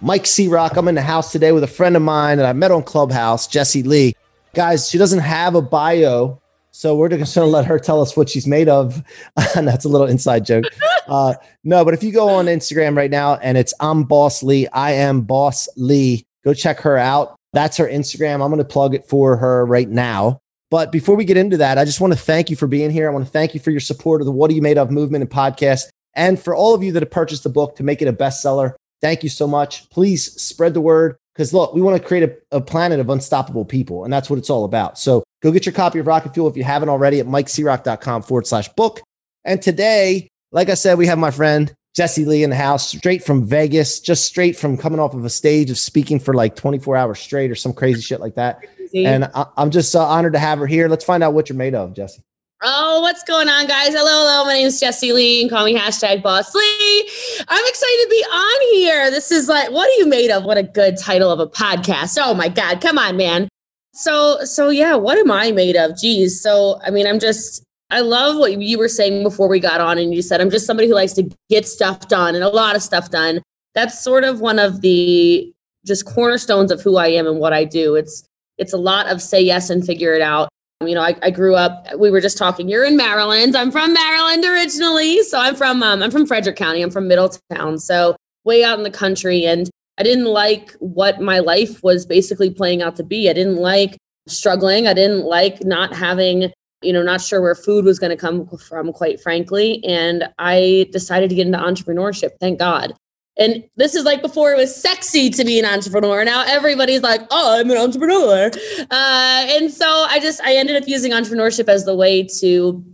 Mike C. Rock. I'm in the house today with a friend of mine that I met on Clubhouse, Jessie Lee. Guys, she doesn't have a bio, so we're just going to let her tell us what she's made of. and that's a little inside joke. Uh, no, but if you go on Instagram right now and it's I'm Boss Lee, I am Boss Lee, go check her out. That's her Instagram. I'm going to plug it for her right now. But before we get into that, I just want to thank you for being here. I want to thank you for your support of the What Are You Made Of movement and podcast. And for all of you that have purchased the book to make it a bestseller, thank you so much. Please spread the word because look, we want to create a, a, planet of unstoppable people, and that's what it's all about. So go get your copy of Rocket Fuel if you haven't already at mikecroc.com forward slash book. And today, like I said, we have my friend Jessie Lee in the house, straight from Vegas, just straight from coming off of a stage of speaking for like 24 hours straight or some crazy shit like that. And I, am just uh, honored to have her here. Let's find out what you're made of, Jessie. Oh, what's going on, guys? Hello, hello. My name is Jessie Lee and call me hashtag boss Lee. I'm excited to be on here. This is like, what are you made of? What a good title of a podcast. Oh my God. Come on, man. So, so yeah, what am I made of? Geez. So, I mean, I'm just, I love what you were saying before we got on, and you said I'm just somebody who likes to get stuff done and a lot of stuff done. That's sort of one of the just cornerstones of who I am and what I do. It's it's a lot of say yes and figure it out. You know, I, I grew up. We were just talking. You're in Maryland. I'm from Maryland originally, so I'm from um, I'm from Frederick County. I'm from Middletown, so way out in the country. And I didn't like what my life was basically playing out to be. I didn't like struggling. I didn't like not having, you know, not sure where food was going to come from, quite frankly. And I decided to get into entrepreneurship. Thank God. And this is like before it was sexy to be an entrepreneur. Now everybody's like, oh, I'm an entrepreneur. Uh, and so I just, I ended up using entrepreneurship as the way to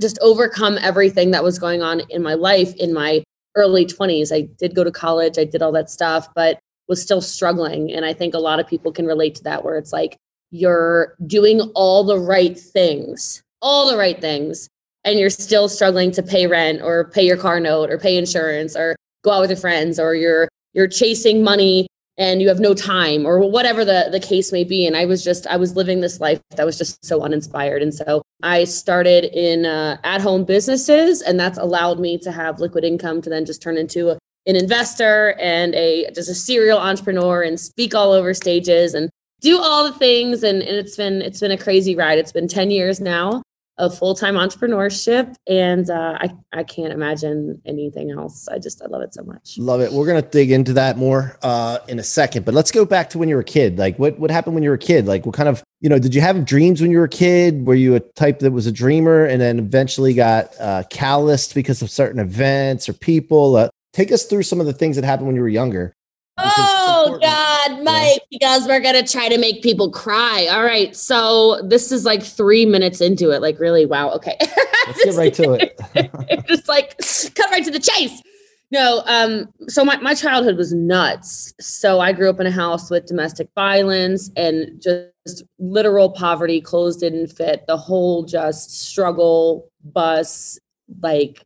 just overcome everything that was going on in my life in my early 20s. I did go to college, I did all that stuff, but was still struggling. And I think a lot of people can relate to that, where it's like you're doing all the right things, all the right things, and you're still struggling to pay rent or pay your car note or pay insurance or go out with your friends or you're you're chasing money and you have no time or whatever the, the case may be. And i was just i was living this life that was just so uninspired. And so i started in uh, at home businesses and that's allowed me to have liquid income to then just turn into a, an investor and a just a serial entrepreneur and speak all over stages and do all the things. And, and it's been it's been a crazy ride. It's been 10 years now of full-time entrepreneurship and uh, I, I can't imagine anything else. I just i love it so much. Love it. We're gonna dig into that more uh, in a second but let's go back to when you were a kid. Like what, what happened when you were a kid? Like what kind of you know did you have dreams when you were a kid? Were you a type that was a dreamer and then eventually got uh, calloused because of certain events or people? Uh, take us through some of the things that happened when you were younger Oh God, Mike, yeah. because we're gonna try to make people cry. All right, so this is like three minutes into it. Like, really? Wow. Okay, let's get right to it. just like cut right to the chase. No, um, so my, my childhood was nuts. So I grew up in a house with domestic violence and just literal poverty. Clothes didn't fit. The whole just struggle bus, like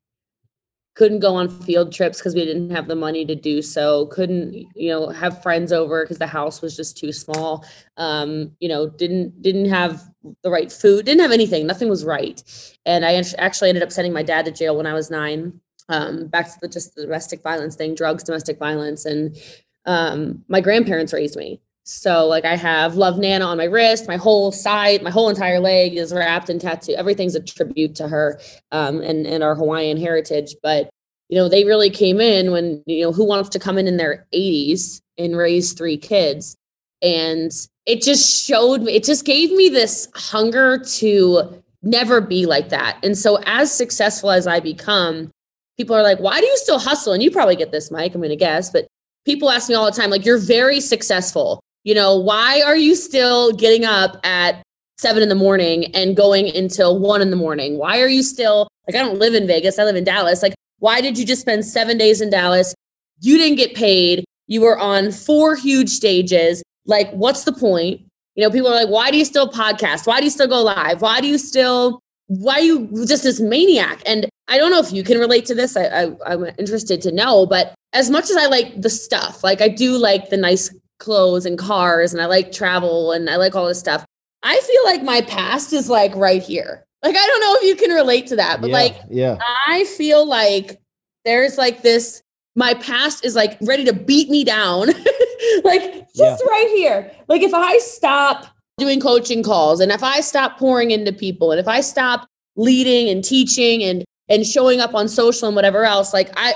couldn't go on field trips because we didn't have the money to do so couldn't you know have friends over because the house was just too small. Um, you know didn't didn't have the right food didn't have anything nothing was right. And i actually ended up sending my dad to jail when i was nine. Um, back to the just the domestic violence thing drugs domestic violence and um, my grandparents raised me so like I have Love Nana on my wrist, my whole side, my whole entire leg is wrapped in tattoo. Everything's a tribute to her um, and and our Hawaiian heritage. But you know they really came in when you know who wants to come in in their 80s and raise three kids, and it just showed me. It just gave me this hunger to never be like that. And so, as successful as I become, people are like, why do you still hustle? And you probably get this, Mike, I'm going to guess, but people ask me all the time, like, you're very successful. You know, why are you still getting up at seven in the morning and going until one in the morning? Why are you still like, I don't live in Vegas, I live in Dallas. Like, why did you just spend seven days in Dallas? You didn't get paid. You were on four huge stages. Like, what's the point? You know, people are like, why do you still podcast? Why do you still go live? Why do you still, why you just this maniac? And I don't know if you can relate to this. I, I, I'm interested to know, but as much as I like the stuff, like I do like the nice clothes and cars and I like travel and I like all this stuff. I feel like my past is like right here. Like I don't know if you can relate to that, but yeah, like yeah, I feel like there's like this my past is like ready to beat me down. like just yeah. right here. Like if I stop doing coaching calls and if I stop pouring into people and if I stop leading and teaching and and showing up on social and whatever else, like I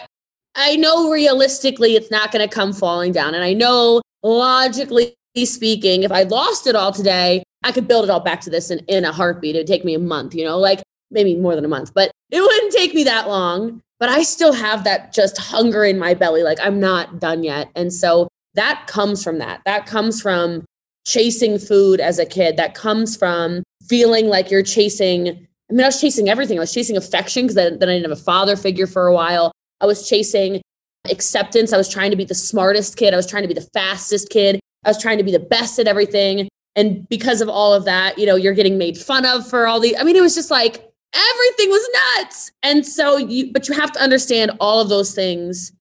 I know realistically it's not going to come falling down and I know logically speaking if I lost it all today, I could build it all back to this in, in a heartbeat. It'd take me a month, you know, like maybe more than a month, but it wouldn't take me that long but I still have that just hunger in my belly. Like I'm not done yet. And so that comes from that. That comes from chasing food as a kid. That comes from feeling like you're chasing. I mean, I was chasing everything. I was chasing affection because then, then I didn't have a father figure for a while. I was chasing acceptance. I was trying to be the smartest kid. I was trying to be the fastest kid. I was trying to be the best at everything. And because of all of that, you know, you're getting made fun of for all the, I mean, it was just like, everything was nuts. And so you, but you have to understand all of those things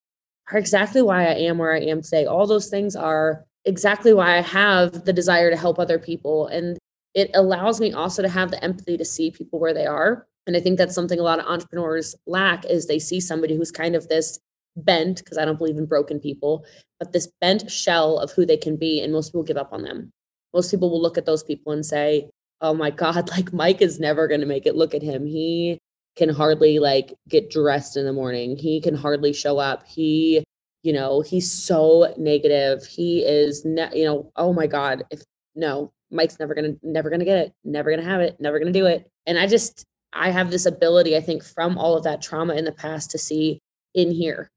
are exactly why I am where I am today. All those things are exactly why I have the desire to help other people. And it allows me also to have the empathy to see people where they are. And I think that's something a lot of entrepreneurs lack is they see somebody who's kind of this bent, because I don't believe in broken people, but this bent shell of who they can be. And most people give up on them. Most people will look at those people and say, oh my god like mike is never going to make it. Look at him. He can hardly like get dressed in the morning. He can hardly show up. He you know he's so negative. He is ne- you know oh my god if no mike's never gonna never gonna get it. Never gonna have it. Never gonna do it. And i just i have this ability i think from all of that trauma in the past to see in here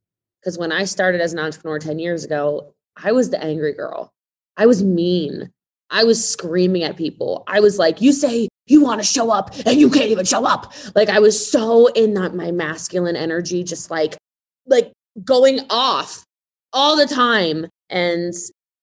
because when i started as an entrepreneur 10 years ago i was the angry girl i was mean I was screaming at people. I was like, you say you want to show up and you can't even show up. Like I was so in that my masculine energy, just like like going off all the time. And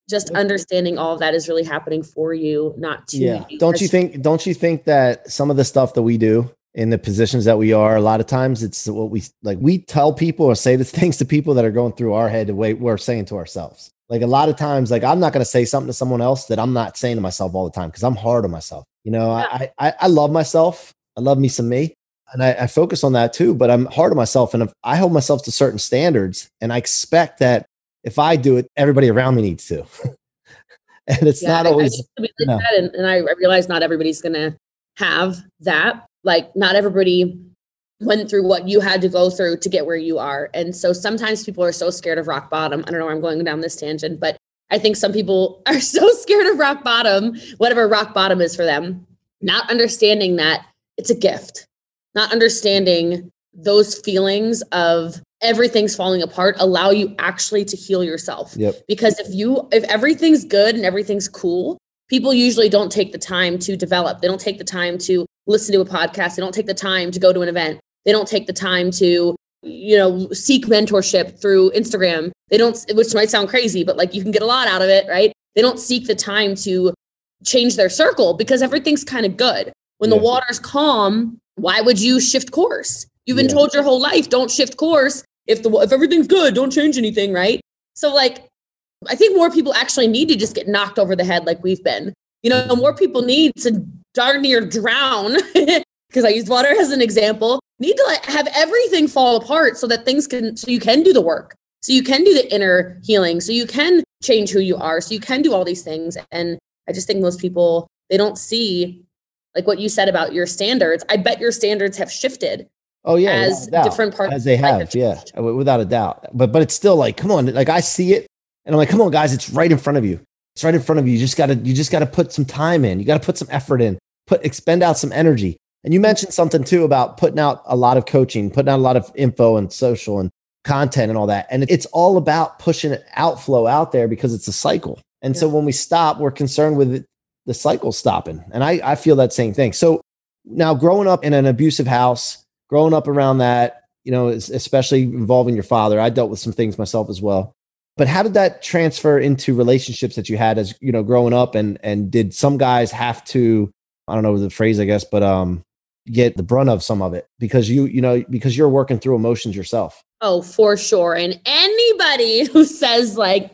just understanding all of that is really happening for you, not to yeah. Don't you think don't you think that some of the stuff that we do in the positions that we are, a lot of times it's what we like we tell people or say the things to people that are going through our head the way we're saying to ourselves. Like a lot of times, like I'm not going to say something to someone else that I'm not saying to myself all the time because I'm hard on myself. You know, yeah. I, I I love myself. I love me some me, and I, I focus on that too. But I'm hard on myself, and if I hold myself to certain standards, and I expect that if I do it, everybody around me needs to. and it's yeah, not always. I, you know. and, and I realize not everybody's going to have that. Like, not everybody went through what you had to go through to get where you are. And so sometimes people are so scared of rock bottom. I don't know where I'm going down this tangent, but I think some people are so scared of rock bottom, whatever rock bottom is for them, not understanding that it's a gift, not understanding those feelings of everything's falling apart allow you actually to heal yourself. Yep. Because if you if everything's good and everything's cool, people usually don't take the time to develop. They don't take the time to listen to a podcast. They don't take the time to go to an event. They don't take the time to, you know, seek mentorship through Instagram. They don't, which might sound crazy, but like you can get a lot out of it, right? They don't seek the time to change their circle because everything's kind of good. When yeah. the water's calm, why would you shift course? You've been yeah. told your whole life, don't shift course. If the if everything's good, don't change anything, right? So like I think more people actually need to just get knocked over the head like we've been. You know, more people need to darn near drown because I used water as an example, need to like have everything fall apart so that things can, so you can do the work, so you can do the inner healing, so you can change who you are, so you can do all these things. And I just think most people, they don't see like what you said about your standards. I bet your standards have shifted. Oh yeah, as different parts as they have, yeah, without a doubt. But but it's still like, come on, like I see it, and I'm like, come on, guys, it's right in front of you. It's right in front of you. You just gotta you just gotta put some time in. You gotta put some effort in. Put expend out some energy And you mentioned something too about putting out a lot of coaching, putting out a lot of info and social and content and all that. And it's all about pushing outflow out there because it's a cycle. And yeah. so when we stop, we're concerned with the cycle stopping. And I, I feel that same thing. So now growing up in an abusive house, growing up around that, you know, especially involving your father, I dealt with some things myself as well. But how did that transfer into relationships that you had as, you know, growing up and and did some guys have to I don't know the phrase I guess, but um get the brunt of some of it because you you know because you're working through emotions yourself. Oh, for sure. And anybody who says like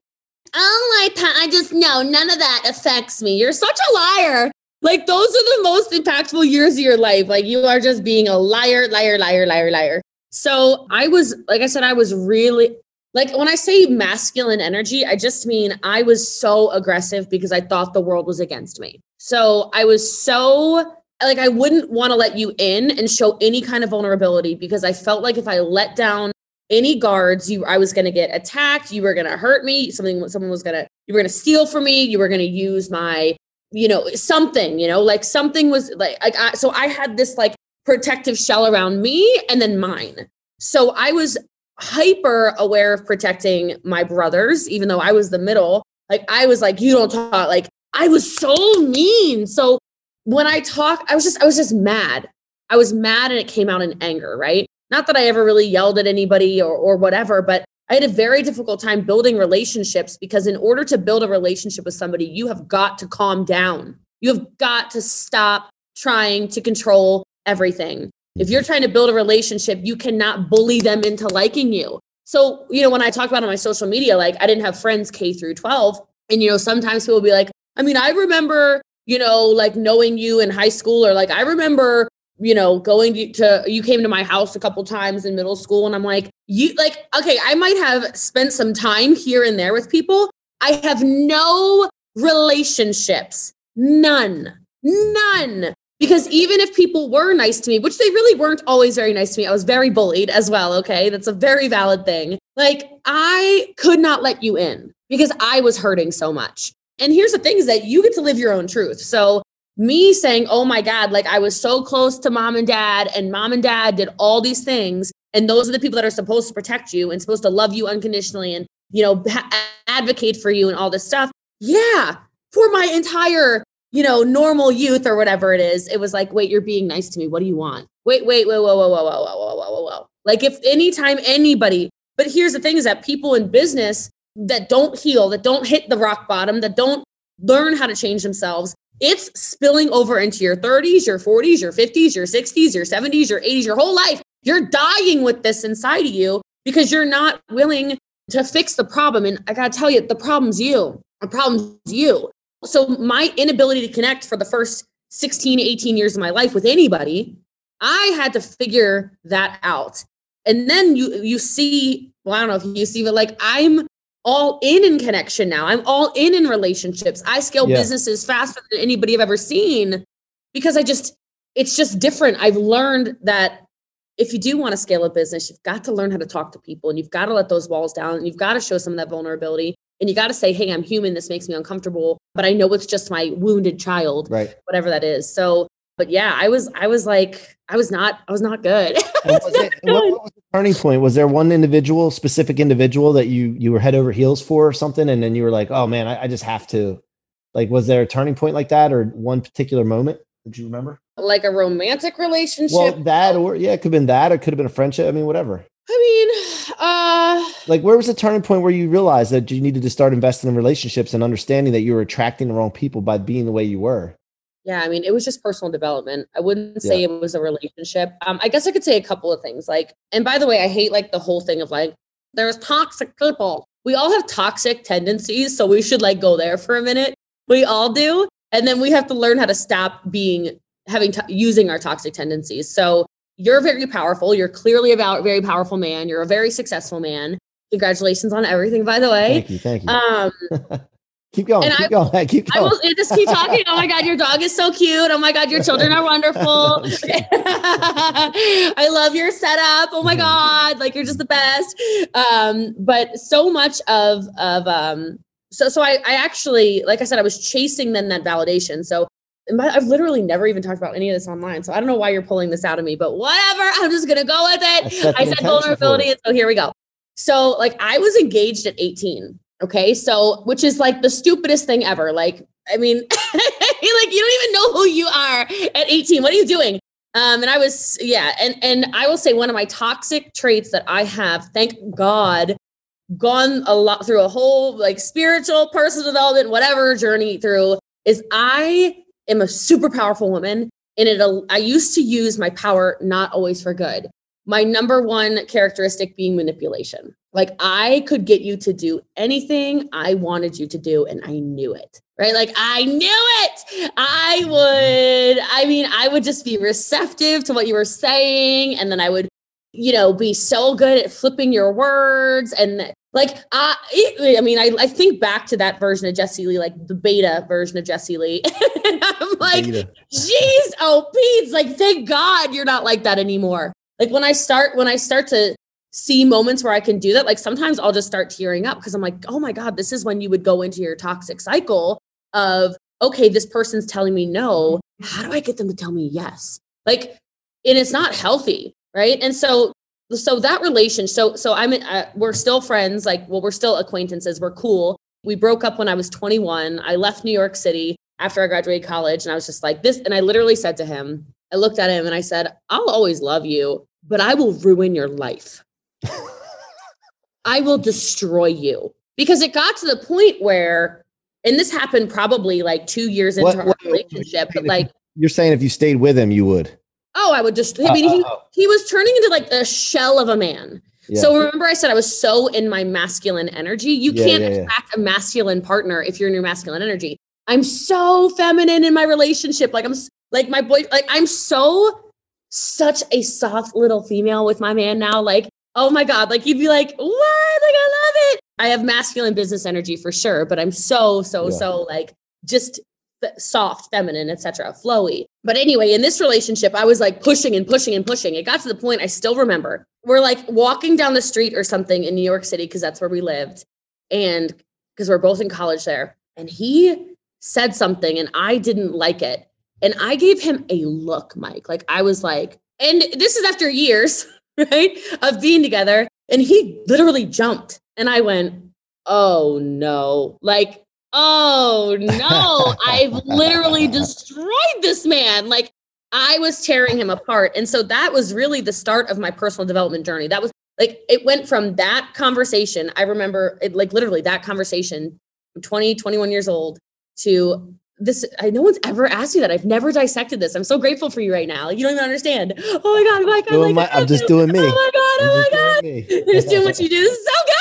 oh my I just know none of that affects me. You're such a liar. Like those are the most impactful years of your life. Like you are just being a liar, liar, liar, liar, liar. So I was, like I said, I was really like when I say masculine energy, I just mean I was so aggressive because I thought the world was against me. So I was so like I wouldn't want to let you in and show any kind of vulnerability because I felt like if I let down any guards, you I was going to get attacked, you were going to hurt me, something someone was going to you were going to steal from me, you were going to use my you know something, you know, like something was like, like I, so I had this like protective shell around me and then mine. So I was hyper aware of protecting my brothers, even though I was the middle. Like I was like, you don't talk. Like I was so mean. So when I talk, I was just, I was just mad. I was mad and it came out in anger, right? Not that I ever really yelled at anybody or, or whatever, but I had a very difficult time building relationships because in order to build a relationship with somebody, you have got to calm down. You have got to stop trying to control everything. If you're trying to build a relationship, you cannot bully them into liking you. So, you know, when I talk about on my social media, like I didn't have friends K through 12. And, you know, sometimes people will be like, I mean, I remember, you know, like knowing you in high school, or like I remember, you know, going to, you came to my house a couple times in middle school. And I'm like, you, like, okay, I might have spent some time here and there with people. I have no relationships, none, none because even if people were nice to me, which they really weren't always very nice to me, I was very bullied as well. Okay. That's a very valid thing. Like I could not let you in because I was hurting so much. And here's the thing is that you get to live your own truth. So me saying, oh my God, like I was so close to mom and dad, and mom and dad did all these things. And those are the people that are supposed to protect you and supposed to love you unconditionally and, you know, ha- advocate for you and all this stuff. Yeah. For my entire you know, normal youth or whatever it is, it was like, wait, you're being nice to me. What do you want? Wait, wait, wait, whoa, whoa, whoa, whoa, whoa, whoa, whoa, whoa. Like if anytime anybody, but here's the thing is that people in business that don't heal, that don't hit the rock bottom, that don't learn how to change themselves, it's spilling over into your 30s, your 40s, your 50s, your 60s, your 70s, your 80s, your whole life. You're dying with this inside of you because you're not willing to fix the problem. And I got to tell you, the problem's you. The problem's you. So my inability to connect for the first 16, 18 years of my life with anybody, I had to figure that out. And then you you see, well, I don't know if you see, but like I'm all in in connection now. I'm all in in relationships. I scale yeah. businesses faster than anybody I've ever seen because I just it's just different. I've learned that if you do want to scale a business, you've got to learn how to talk to people and you've got to let those walls down and you've got to show some of that vulnerability and you got to say hey i'm human this makes me uncomfortable but i know it's just my wounded child right. whatever that is. So but yeah i was i was like i was not i was not good, was was it, good. What, what, was the turning point? Was there one individual specific individual that you you were head over heels for or something and then you were like oh man i, I just have to like was there a turning point like that or one particular moment? Did you remember? Like a romantic relationship? well that or yeah it could have been that or it could have been a friendship i mean whatever. I mean, uh like where was the turning point where you realized that you needed to start investing in relationships and understanding that you were attracting the wrong people by being the way you were? Yeah, I mean, it was just personal development. I wouldn't say yeah. it was a relationship. Um, I guess I could say a couple of things. Like, and by the way, I hate like the whole thing of like there's toxic people. We all have toxic tendencies, so we should like go there for a minute. We all do, and then we have to learn how to stop being having to, using our toxic tendencies. So you're very powerful. You're clearly a very powerful man. You're a very successful man. Congratulations on everything, by the way. Thank you. Thank you. Um, keep going. Keep I, going. Keep going. I will just keep talking. Oh my God, your dog is so cute. Oh my God, your children are wonderful. I love your setup. Oh my God, like you're just the best. Um, but so much of of um, so so I I actually like I said I was chasing then that validation. So I've literally never even talked about any of this online. So I don't know why you're pulling this out of me, but whatever. I'm just going to go with it. set I said vulnerability. And so here we go. So, like, I was engaged at 18. Okay. So, which is like the stupidest thing ever. Like, I mean, like, you don't even know who you are at 18. What are you doing? Um, and I was, yeah. And, and I will say one of my toxic traits that I have, thank God, gone a lot through a whole like spiritual, personal development, whatever journey through is I am a super powerful woman. And it, I used to use my power not always for good. My number one characteristic being manipulation. Like I could get you to do anything I wanted you to do, and I knew it, right? Like I knew it. I mm-hmm. would, I mean, I would just be receptive to what you were saying, and then I would, you know, be so good at flipping your words. And like, I, I mean, I, I think back to that version of Jessie Lee, like the beta version of Jessie Lee. and I'm like, Beta. Jeez, oh Pete's like, thank God you're not like that anymore. Like when I start, when I start to see moments where I can do that, like sometimes I'll just start tearing up because I'm like, oh my God, this is when you would go into your toxic cycle of, okay, this person's telling me no. How do I get them to tell me yes? Like, and it's not healthy, right? And so, so that relation, so, so I'm, uh, we're still friends. Like, well, we're still acquaintances. We're cool. We broke up when I was 21. I left New York City after I graduated college, and I was just like this. And I literally said to him, I looked at him and I said, I'll always love you, but I will ruin your life. I will destroy you. Because it got to the point where, and this happened probably like two years into What- our what- relationship, but like, You're saying if you stayed with him, you would. Oh, I would just, I mean, he, he was turning into like a shell of a man. Yeah. So remember, I said I was so in my masculine energy. You Yeah, can't yeah, attract a masculine partner if you're in your masculine energy. I'm so feminine in my relationship. Like I'm like my boy. Like I'm so such a soft little female with my man now. Like oh my god. Like you'd be like what? Like I love it. I have masculine business energy for sure, but I'm so so so like just soft, feminine, etc., flowy. But anyway, in this relationship, I was like pushing and pushing and pushing. It got to the point I still remember. We're like walking down the street or something in New York City because that's where we lived, and because we're both in college there. And he said something, and I didn't like it, and I gave him a look, Mike. Like I was like, and this is after years, right, of being together, and he literally jumped, and I went, "Oh no!" Like oh no, I've literally destroyed this man. Like I was tearing him apart. And so that was really the start of my personal development journey. That was like, it went from that conversation. I remember it, like literally that conversation, I'm 20, 21 years old, to this. I, no one's ever asked you that. I've never dissected this. I'm so grateful for you right now. You don't even understand. Oh my God. Oh my God. My- I'm just doing me. Oh my God. Oh my God. God. You're just doing what you do. This is so good.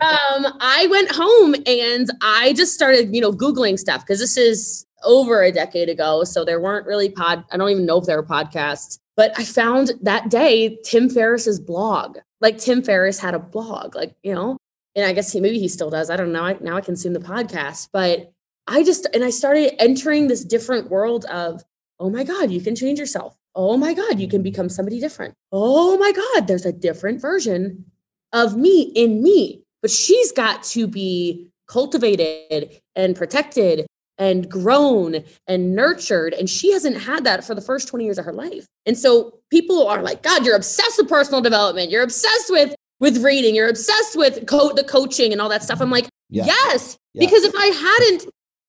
Um, I went home and I just started, you know, Googling stuff because this is over a decade ago. So there weren't really pod, I don't even know if there were podcasts, but I found that day Tim Ferriss's blog. Like Tim Ferriss had a blog, like, you know, and I guess he maybe he still does. I don't know. I, now I consume the podcast, but I just and I started entering this different world of, oh my God, you can change yourself. Oh my God, you can become somebody different. Oh my God, there's a different version of me in me. But she's got to be cultivated and protected and grown and nurtured. And she hasn't had that for the first 20 years of her life. And so people are like, God, you're obsessed with personal development. You're obsessed with with reading. You're obsessed with co- the coaching and all that stuff. I'm like, Yeah. yes, Yeah. because if I hadn't,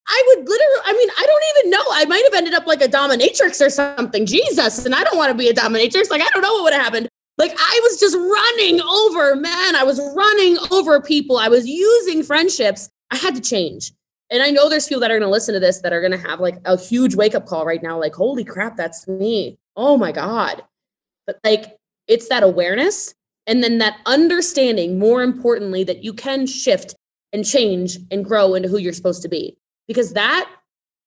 I would literally, I mean, I don't even know. I might have ended up like a dominatrix or something. Jesus. And I don't want to be a dominatrix. Like, I don't know what would have happened. Like, I was just running over, man. I was running over people. I was using friendships. I had to change. And I know there's people that are going to listen to this that are going to have like a huge wake up call right now. Like, holy crap, that's me. Oh my God. But like, it's that awareness and then that understanding, more importantly, that you can shift and change and grow into who you're supposed to be. Because that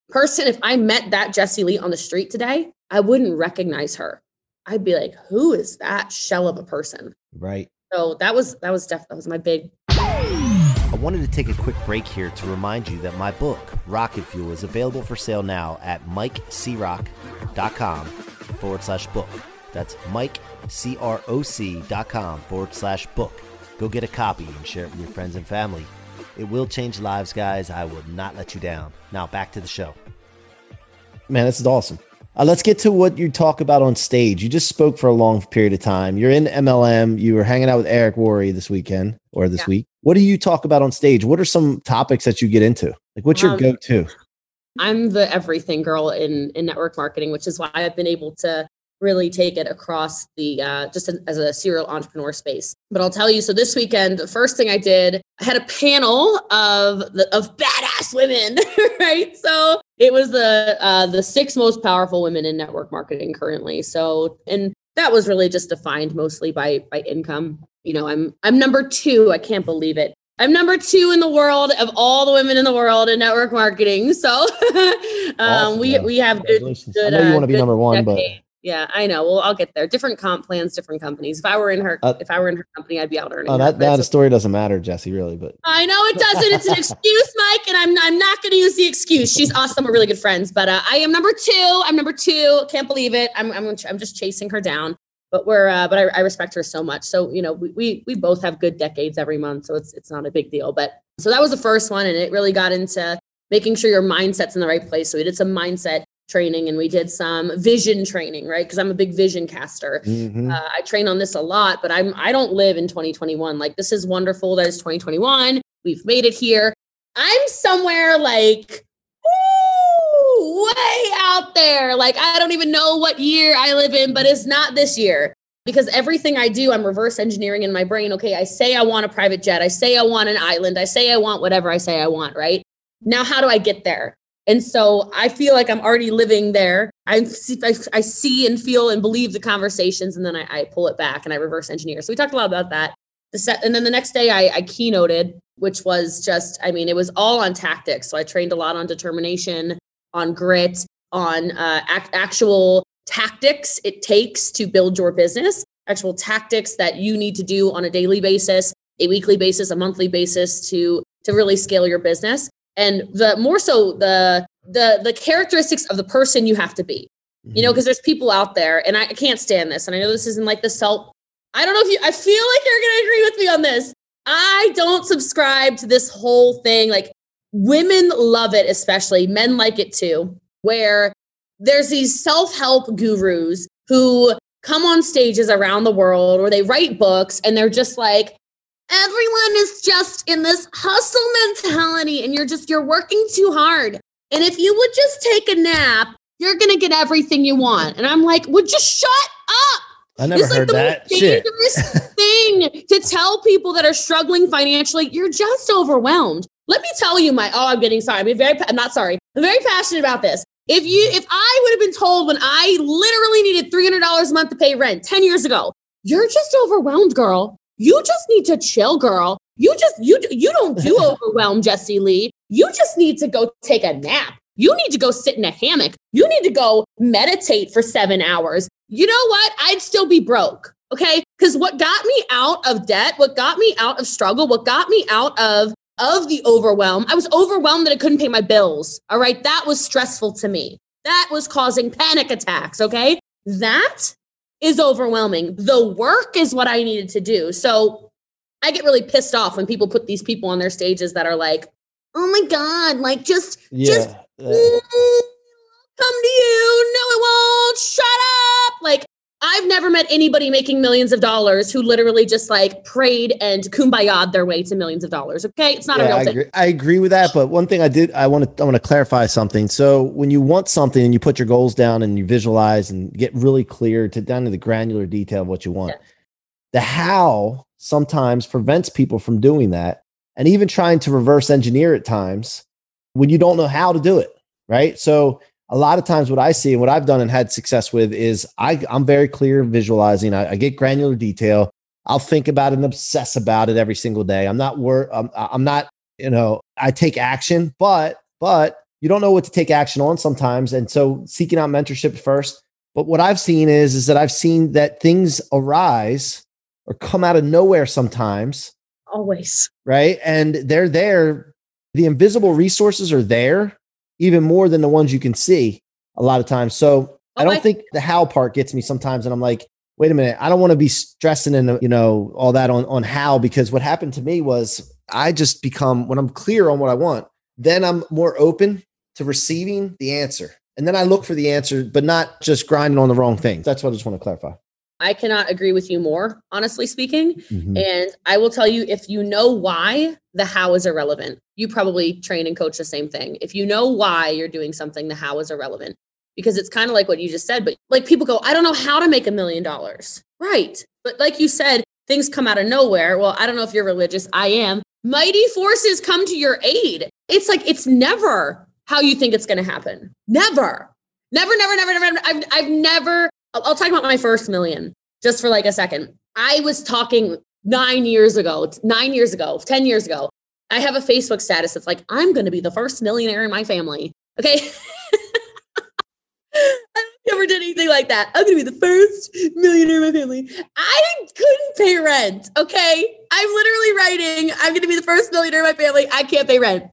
person, if I met that Jessie Lee on the street today, I wouldn't recognize her. I'd be like, who is that shell of a person? Right. So that was that was def- that was my big I wanted to take a quick break here to remind you that my book, Rocket Fuel, is available for sale now at mikecroc.com forward slash book. That's mikecroc.com forward slash book. Go get a copy and share it with your friends and family. It will change lives, guys. I will not let you down. Now, back to the show. Man, this is awesome. Uh, let's get to what you talk about on stage. You just spoke for a long period of time. You're in MLM. You were hanging out with Eric Worre this weekend or this Yeah. week. What do you talk about on stage? What are some topics that you get into? Like, what's your Um, go-to? I'm the everything girl in in network marketing, which is why I've been able to really take it across the uh, just as a serial entrepreneur space. But I'll tell you, so this weekend, the first thing I did, I had a panel of the, of badass women, right? So it was the uh, the six most powerful women in network marketing currently. So and that was really just defined mostly by by income. You know, I'm I'm number two. I can't believe it. I'm number two in the world of all the women in the world in network marketing. So um, Awesome, we we have good. Good I know you uh, want to be number one, but decade. Yeah, I know. Well, I'll get there. Different comp plans, different companies. If I were in her, Uh, if I were in her company, I'd be out earning. oh, that that story doesn't matter, Jessie. Really, but I know it doesn't. It's an excuse, Mike, and I'm I'm not going to use the excuse. She's awesome. We're really good friends, but uh, I am number two. I'm number two. Can't believe it. I'm I'm I'm just chasing her down. But we're uh, but I, I respect her so much. So you know we, we we both have good decades every month, so it's it's not a big deal. But so that was the first one, and it really got into making sure your mindset's in the right place. So we did some mindset training, and we did some vision training, right? Because I'm a big vision caster. Mhm. Uh, I train on this a lot, but I'm I don't live in 2021. Like this is wonderful that it's 2021. We've made it here. I'm somewhere like ooh, way out there. Like I don't even know what year I live in, but it's not this year because everything I do, I'm reverse engineering in my brain. Okay, I say I want a private jet. I say I want an island. I say I want whatever I say I want, right? Now, how do I get there? And so I feel like I'm already living there. I see, I, see and feel and believe the conversations, and then I, I pull it back and I reverse engineer. So we talked a lot about that. The set, and then the next day I, I keynoted, which was just, I mean, it was all on tactics. So I trained a lot on determination, on grit, on uh, ac- actual tactics it takes to build your business, actual tactics that you need to do on a daily basis, a weekly basis, a monthly basis to to really scale your business. And the more so the the the characteristics of the person you have to be. You know, mm-hmm. because there's people out there, and I can't stand this. And I know this isn't like the self. I don't know if you. I feel like you're going to agree with me on this. I don't subscribe to this whole thing. Like women love it, especially men like it too. Where there's these self-help gurus who come on stages around the world, or they write books, and they're just like, everyone is just in this hustle mentality, and you're just you're working too hard. And if you would just take a nap, you're gonna get everything you want. And I'm like, would just shut up. I never it's heard like the that most dangerous thing to tell people that are struggling financially. You're just overwhelmed. Let me tell you, my oh, I'm getting sorry. I'm very, I'm not sorry. I'm very passionate about this. If you, if I would have been told when I literally needed three hundred dollars a month to pay rent ten years ago, you're just overwhelmed, girl. You just need to chill, girl. You just you you don't do overwhelm, Jessie Lee. You just need to go take a nap. You need to go sit in a hammock. You need to go meditate for seven hours. You know what? I'd still be broke. Okay. Because what got me out of debt, what got me out of struggle, what got me out of of the overwhelm, I was overwhelmed that I couldn't pay my bills. All right. That was stressful to me. That was causing panic attacks. Okay. That is overwhelming. The work is what I needed to do. So I get really pissed off when people put these people on their stages that are like, oh my God, like just, just Yeah. uh, "Mm, come to you. No, it won't. Shut up. Like, I've never met anybody making millions of dollars who literally just like prayed and kumbaya'd their way to millions of dollars. Okay. It's not a real I thing. agree, I agree with that. But one thing I did, I want to, I want to clarify something. So when you want something and you put your goals down and you visualize and get really clear to down to the granular detail of what you want, Yeah. the how sometimes prevents people from doing that, and even trying to reverse engineer at times when you don't know how to do it. Right. So a lot of times what I see and what I've done and had success with is I, I'm very clear visualizing. I, I get granular detail. I'll think about it and obsess about it every single day. I'm not wor- I'm, I'm not, you know, I take action, but but you don't know what to take action on sometimes. And so seeking out mentorship first. But what I've seen is is that I've seen that things arise or come out of nowhere sometimes, Always. right? And they're there. The invisible resources are there even more than the ones you can see a lot of times. So I oh, don't think the how part gets me sometimes. And I'm like, wait a minute, I don't want to be stressing and you know all that on on how because what happened to me was I just become when I'm clear on what I want, then I'm more open to receiving the answer. And then I look for the answer, but not just grinding on the wrong things. That's what I just want to clarify. I cannot agree with you more, honestly speaking. Mhm. And I will tell you if you know why, the how is irrelevant. You probably train and coach the same thing. If you know why you're doing something, the how is irrelevant because it's kind of like what you just said. But like people go, I don't know how to make a million dollars. Right. But like you said, things come out of nowhere. Well, I don't know if you're religious. I am. Mighty forces come to your aid. It's like, it's never how you think it's going to happen. Never. Never, never, never, never. never. I've, I've never, I'll, I'll talk about my first million just for like a second. I was talking nine years ago, nine years ago, 10 years ago. I have a Facebook status that's like, I'm going to be the first millionaire in my family. Okay. I never did anything like that. I'm going to be the first millionaire in my family. I couldn't pay rent. Okay. I'm literally writing, I'm going to be the first millionaire in my family. I can't pay rent.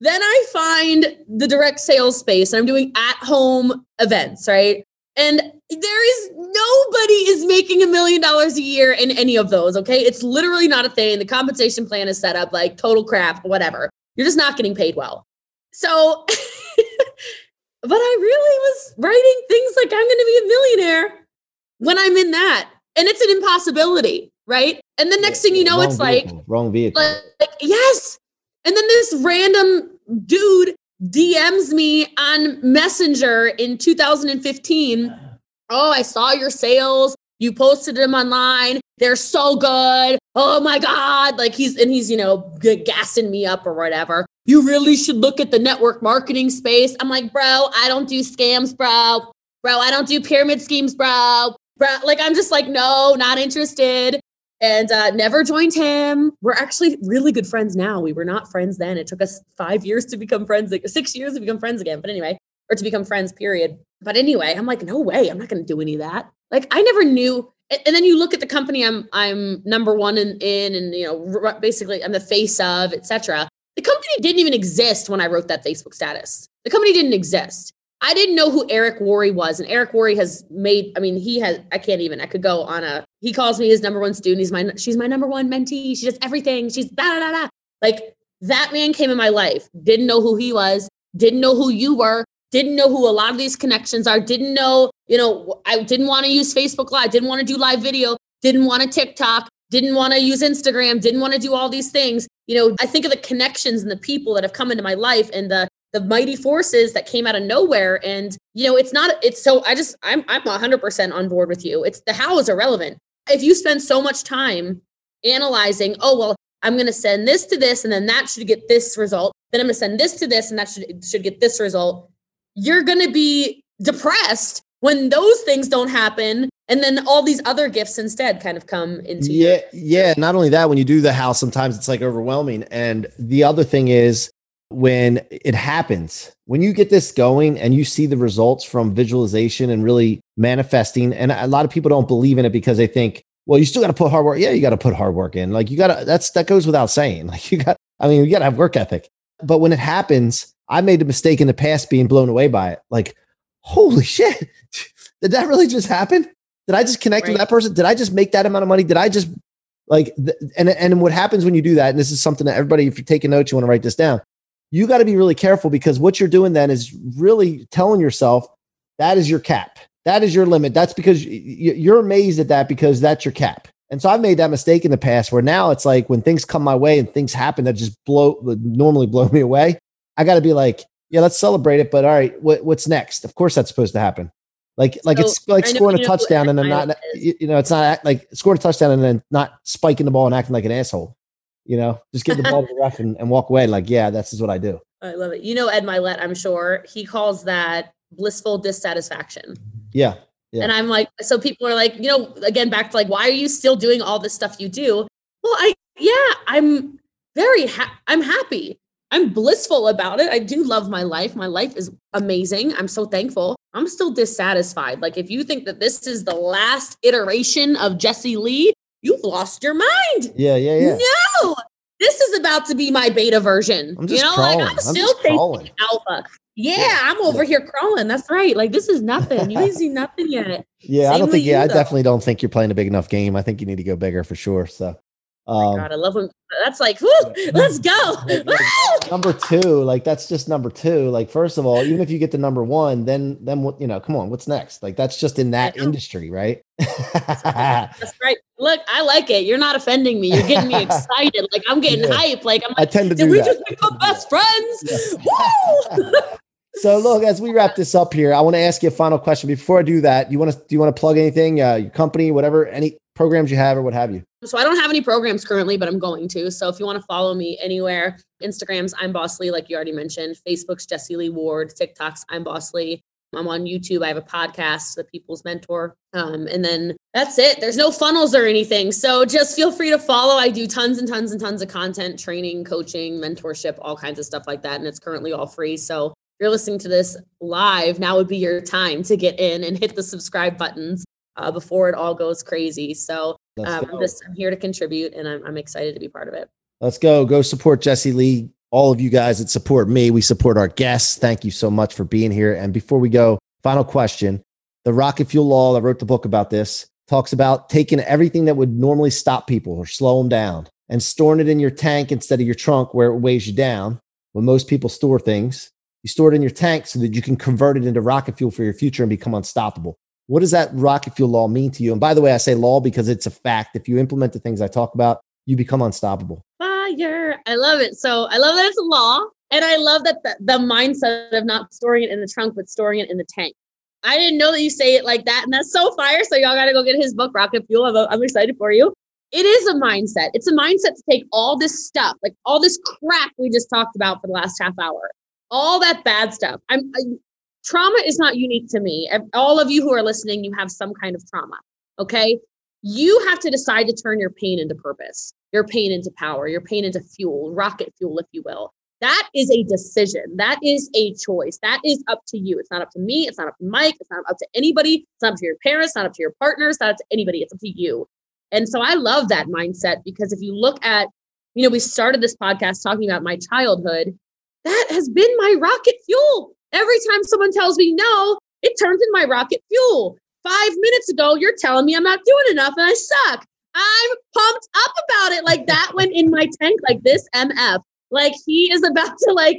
Then I find the direct sales space and I'm doing at home events, right? And there is nobody is making a million dollars a year in any of those. Okay. It's literally not a thing. The compensation plan is set up like total crap, whatever. You're just not getting paid well. So, but I really was writing things like I'm going to be a millionaire when I'm in that. And it's an impossibility. Right. And the next thing you know, Wrong it's like, wrong vehicle. like, like, yes. And then this random dude DMs me on Messenger in 2015. Oh, I saw your sales. You posted them online. They're so good. Oh my God. Like he's, and he's, you know, gassing me up or whatever. You really should look at the network marketing space. I'm like, bro, I don't do scams, bro. Bro, I don't do pyramid schemes, bro. Bro, like I'm just like, no, not interested and uh, never joined him. We're actually really good friends now. We were not friends then. It took us five years to become friends, like six years to become friends again. But anyway, or to become friends, period. But anyway, I'm like, no way, I'm not going to do any of that. Like, I never knew. And then you look at the company I'm I'm number one in, in and you know basically I'm the face of, etc. The company didn't even exist when I wrote that Facebook status. The company didn't exist. I didn't know who Eric Worre was, and Eric Worre has made. I mean, he has. I can't even. I could go on a. He calls me his number one student. He's my. She's my number one mentee. She does everything. She's da da da da. Like that man came in my life. Didn't know who he was. Didn't know who you were. Didn't know who a lot of these connections are. Didn't know. You know, I didn't want to use Facebook Live. Didn't want to do live video. Didn't want to TikTok. Didn't want to use Instagram. Didn't want to do all these things. You know, I think of the connections and the people that have come into my life and the the mighty forces that came out of nowhere and you know it's not it's so i just i'm i'm 100% on board with you it's the how is irrelevant if you spend so much time analyzing oh well i'm going to send this to this and then that should get this result then i'm going to send this to this and that should should get this result you're going to be depressed when those things don't happen and then all these other gifts instead kind of come into yeah yeah not only that when you do the house sometimes it's like overwhelming and the other thing is when it happens when you get this going and you see the results from visualization and really manifesting and a lot of people don't believe in it because they think well you still got to put hard work yeah you got to put hard work in like you got to that's that goes without saying like you got i mean you got to have work ethic but when it happens i made a mistake in the past being blown away by it. Like holy shit did that really just happen? Did i just connect with that person? Did i just make that amount of money? Did i just like th- and and what happens when you do that and this is something that everybody if you're taking notes you want to write this down. You got to be really careful because what you're doing then is really telling yourself that is your cap. That is your limit. That's because you're amazed at that because that's your cap and so i've made that mistake in the past where now it's like when things come my way and things happen that just blow normally blow me away i got to be like yeah let's celebrate it but all right what, what's next? Of course that's supposed to happen. Like like So, it's like scoring a you know who touchdown and then not is. you you know it's not like scoring a touchdown and then not spiking the ball and acting like an asshole you know? Just give the ball to the ref and, and walk away like yeah this is what i do. I love it. You know Ed Mylett i'm sure. He calls that blissful dissatisfaction. Yeah Yeah. And I'm like, so people are like, you know, again, back to like, why are you still doing all this stuff you do? Well, I, yeah, I'm very, ha- I'm happy. I'm blissful about it. I do love my life. My life is amazing. I'm so thankful. I'm still dissatisfied. Like, if you think that this is the last iteration of Jessie Lee, you've lost your mind. yeah yeah yeah No, this is about to be my beta version. I'm just you know, crawling. like I'm I'm just still taking crawling. alpha. Yeah, Yeah, I'm over here crawling. That's right. Like this is nothing. You ain't seen nothing yet. Yeah, I don't think. Yeah, you, I though. definitely don't think you're playing a big enough game. I think you need to go bigger for sure. So, Um, God, I love when that's like, whoo, let's go. number two, like that's just number two. Like first of all, even if you get the number one, then then what you know, come on, what's next? Like that's just in that I industry, right? That's right. Look, I like it. You're not offending me. You're getting me excited. Like I'm getting Yeah. hype. Like I'm I like, tend to did we that. just become best friends? Woo! So look, as we wrap this up here, I want to ask you a final question. Before I do that, you want to do you want to plug anything, uh, your company, whatever, any programs you have or what have you? So I don't have any programs currently, but I'm going to. So if you want to follow me anywhere, Instagrams, I'm Boss Lee, like you already mentioned. Facebook's Jessie Lee Ward. TikTok's I'm Boss Lee. I'm on YouTube. I have a podcast, The People's Mentor. Um, and then that's it. There's no funnels or anything. So just feel free to follow. I do tons and tons and tons of content, training, coaching, mentorship, all kinds of stuff like that. And it's currently all free. So you're listening to this live, now would be your time to get in and hit the subscribe buttons uh, before it all goes crazy. So um. I'm just I'm here to contribute, and I'm, I'm excited to be part of it. Let's go. Go support Jessie Lee. All of you guys that support me, we support our guests. Thank you so much for being here. And before we go, final question. The rocket fuel law, I wrote the book about this, talks about taking everything that would normally stop people or slow them down and storing it in your tank instead of your trunk where it weighs you down. When most people store things, you store it in your tank so that you can convert it into rocket fuel for your future and become unstoppable. What does that rocket fuel law mean to you? And by the way, I say law because it's a fact. If you implement the things I talk about, you become unstoppable. Fire! I love it. So I love that it's a law, and I love that the, the mindset of not storing it in the trunk but storing it in the tank. I didn't know that you say it like that, and that's so fire. So y'all got to go get his book, Rocket Fuel. I'm, I'm excited for you. It is a mindset. It's a mindset to take all this stuff, like all this crap we just talked about for the last half hour, all that bad stuff. I'm I, trauma is not unique to me. All of you who are listening, you have some kind of trauma. Okay, you have to decide to turn your pain into purpose, your pain into power, your pain into fuel, rocket fuel, if you will. That is a decision. That is a choice. That is up to you. It's not up to me. It's not up to Mike. It's not up to anybody. It's not up to your parents. It's not up to your partners. It's not up to anybody. It's up to you. And so I love that mindset because if you look at, you know, we started this podcast talking about my childhood. That has been my rocket fuel. Every time someone tells me no, it turns into my rocket fuel. Five minutes ago, you're telling me I'm not doing enough and I suck. I'm pumped up about it. Like that went in my tank, like this MF. Like he is about to like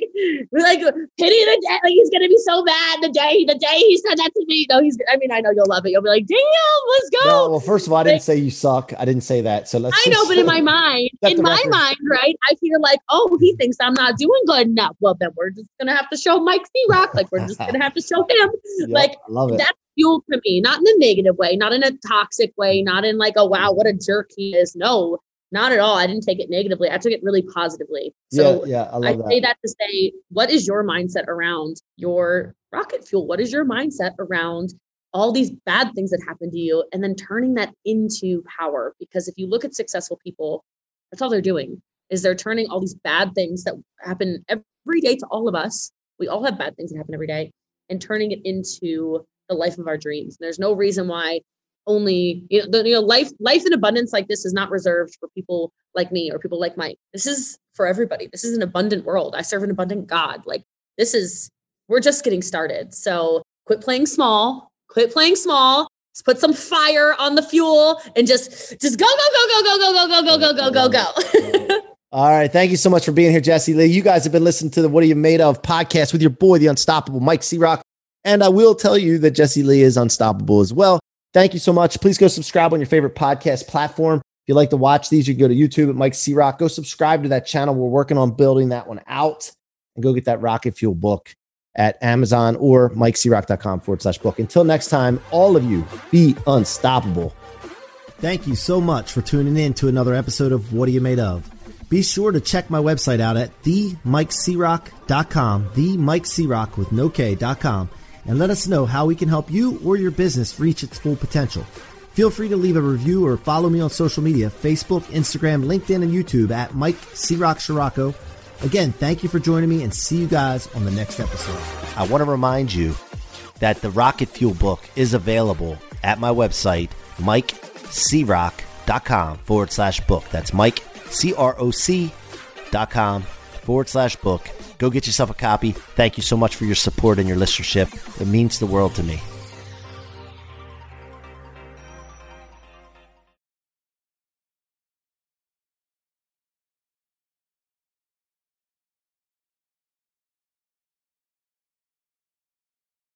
like pity the day. Like he's gonna be so bad the day the day he said that to me. No, he's. I mean, I know you'll love it. You'll be like, damn, let's go. No, well, first of all, I didn't say you suck. I didn't say that. So let's. I know, but in my mind, in my record- mind, right, I feel like, oh, he thinks I'm not doing good enough. Well, then we're just gonna have to show Mike C Rock. Like we're just gonna have to show him. Yep, like, love it. That's fuel to me, not in a negative way, not in a toxic way, not in like, oh wow, what a jerk he is. No, not at all. I didn't take it negatively. I took it really positively. So yeah, yeah, I I say that. that to say, what is your mindset around your rocket fuel? What is your mindset around all these bad things that happen to you and then turning that into power? Because if you look at successful people, that's all they're doing is they're turning all these bad things that happen every day to all of us. We all have bad things that happen every day and turning it into the life of our dreams. There's no reason why only you know, the, you know life life in abundance like this is not reserved for people like me or people like Mike. This is for everybody. This is an abundant world. I serve an abundant God. Like this is we're just getting started. So quit playing small. Quit playing small. Let's put some fire on the fuel and just just go go go go go go go go go go go go go. All right. Thank you so much for being here, Jessie Lee. You guys have been listening to the What Are You Made Of podcast with your boy, the unstoppable Mike C Rock. And I will tell you that Jessie Lee is unstoppable as well. Thank you so much. Please go subscribe on your favorite podcast platform. If you like to watch these, you can go to YouTube at Mike C Rock. Go subscribe to that channel. We're working on building that one out and go get that Rocket Fuel book at Amazon or MikeCroc.com forward slash book. Until next time, all of you be unstoppable. Thank you so much for tuning in to another episode of What Are You Made Of? Be sure to check my website out at themikecroc.com, themikecroc with no K.com, and let us know how we can help you or your business reach its full potential. Feel free to leave a review or follow me on social media Facebook, Instagram, LinkedIn, and YouTube at Mike C Rock Ciorrocco. Again, thank you for joining me and see you guys on the next episode. I want to remind you that the Rocket Fuel book is available at my website, mikecroc.com forward slash book. That's Mike, C R O C dot com forward slash book. Go get yourself a copy. Thank you so much for your support and your listenership. It means the world to me.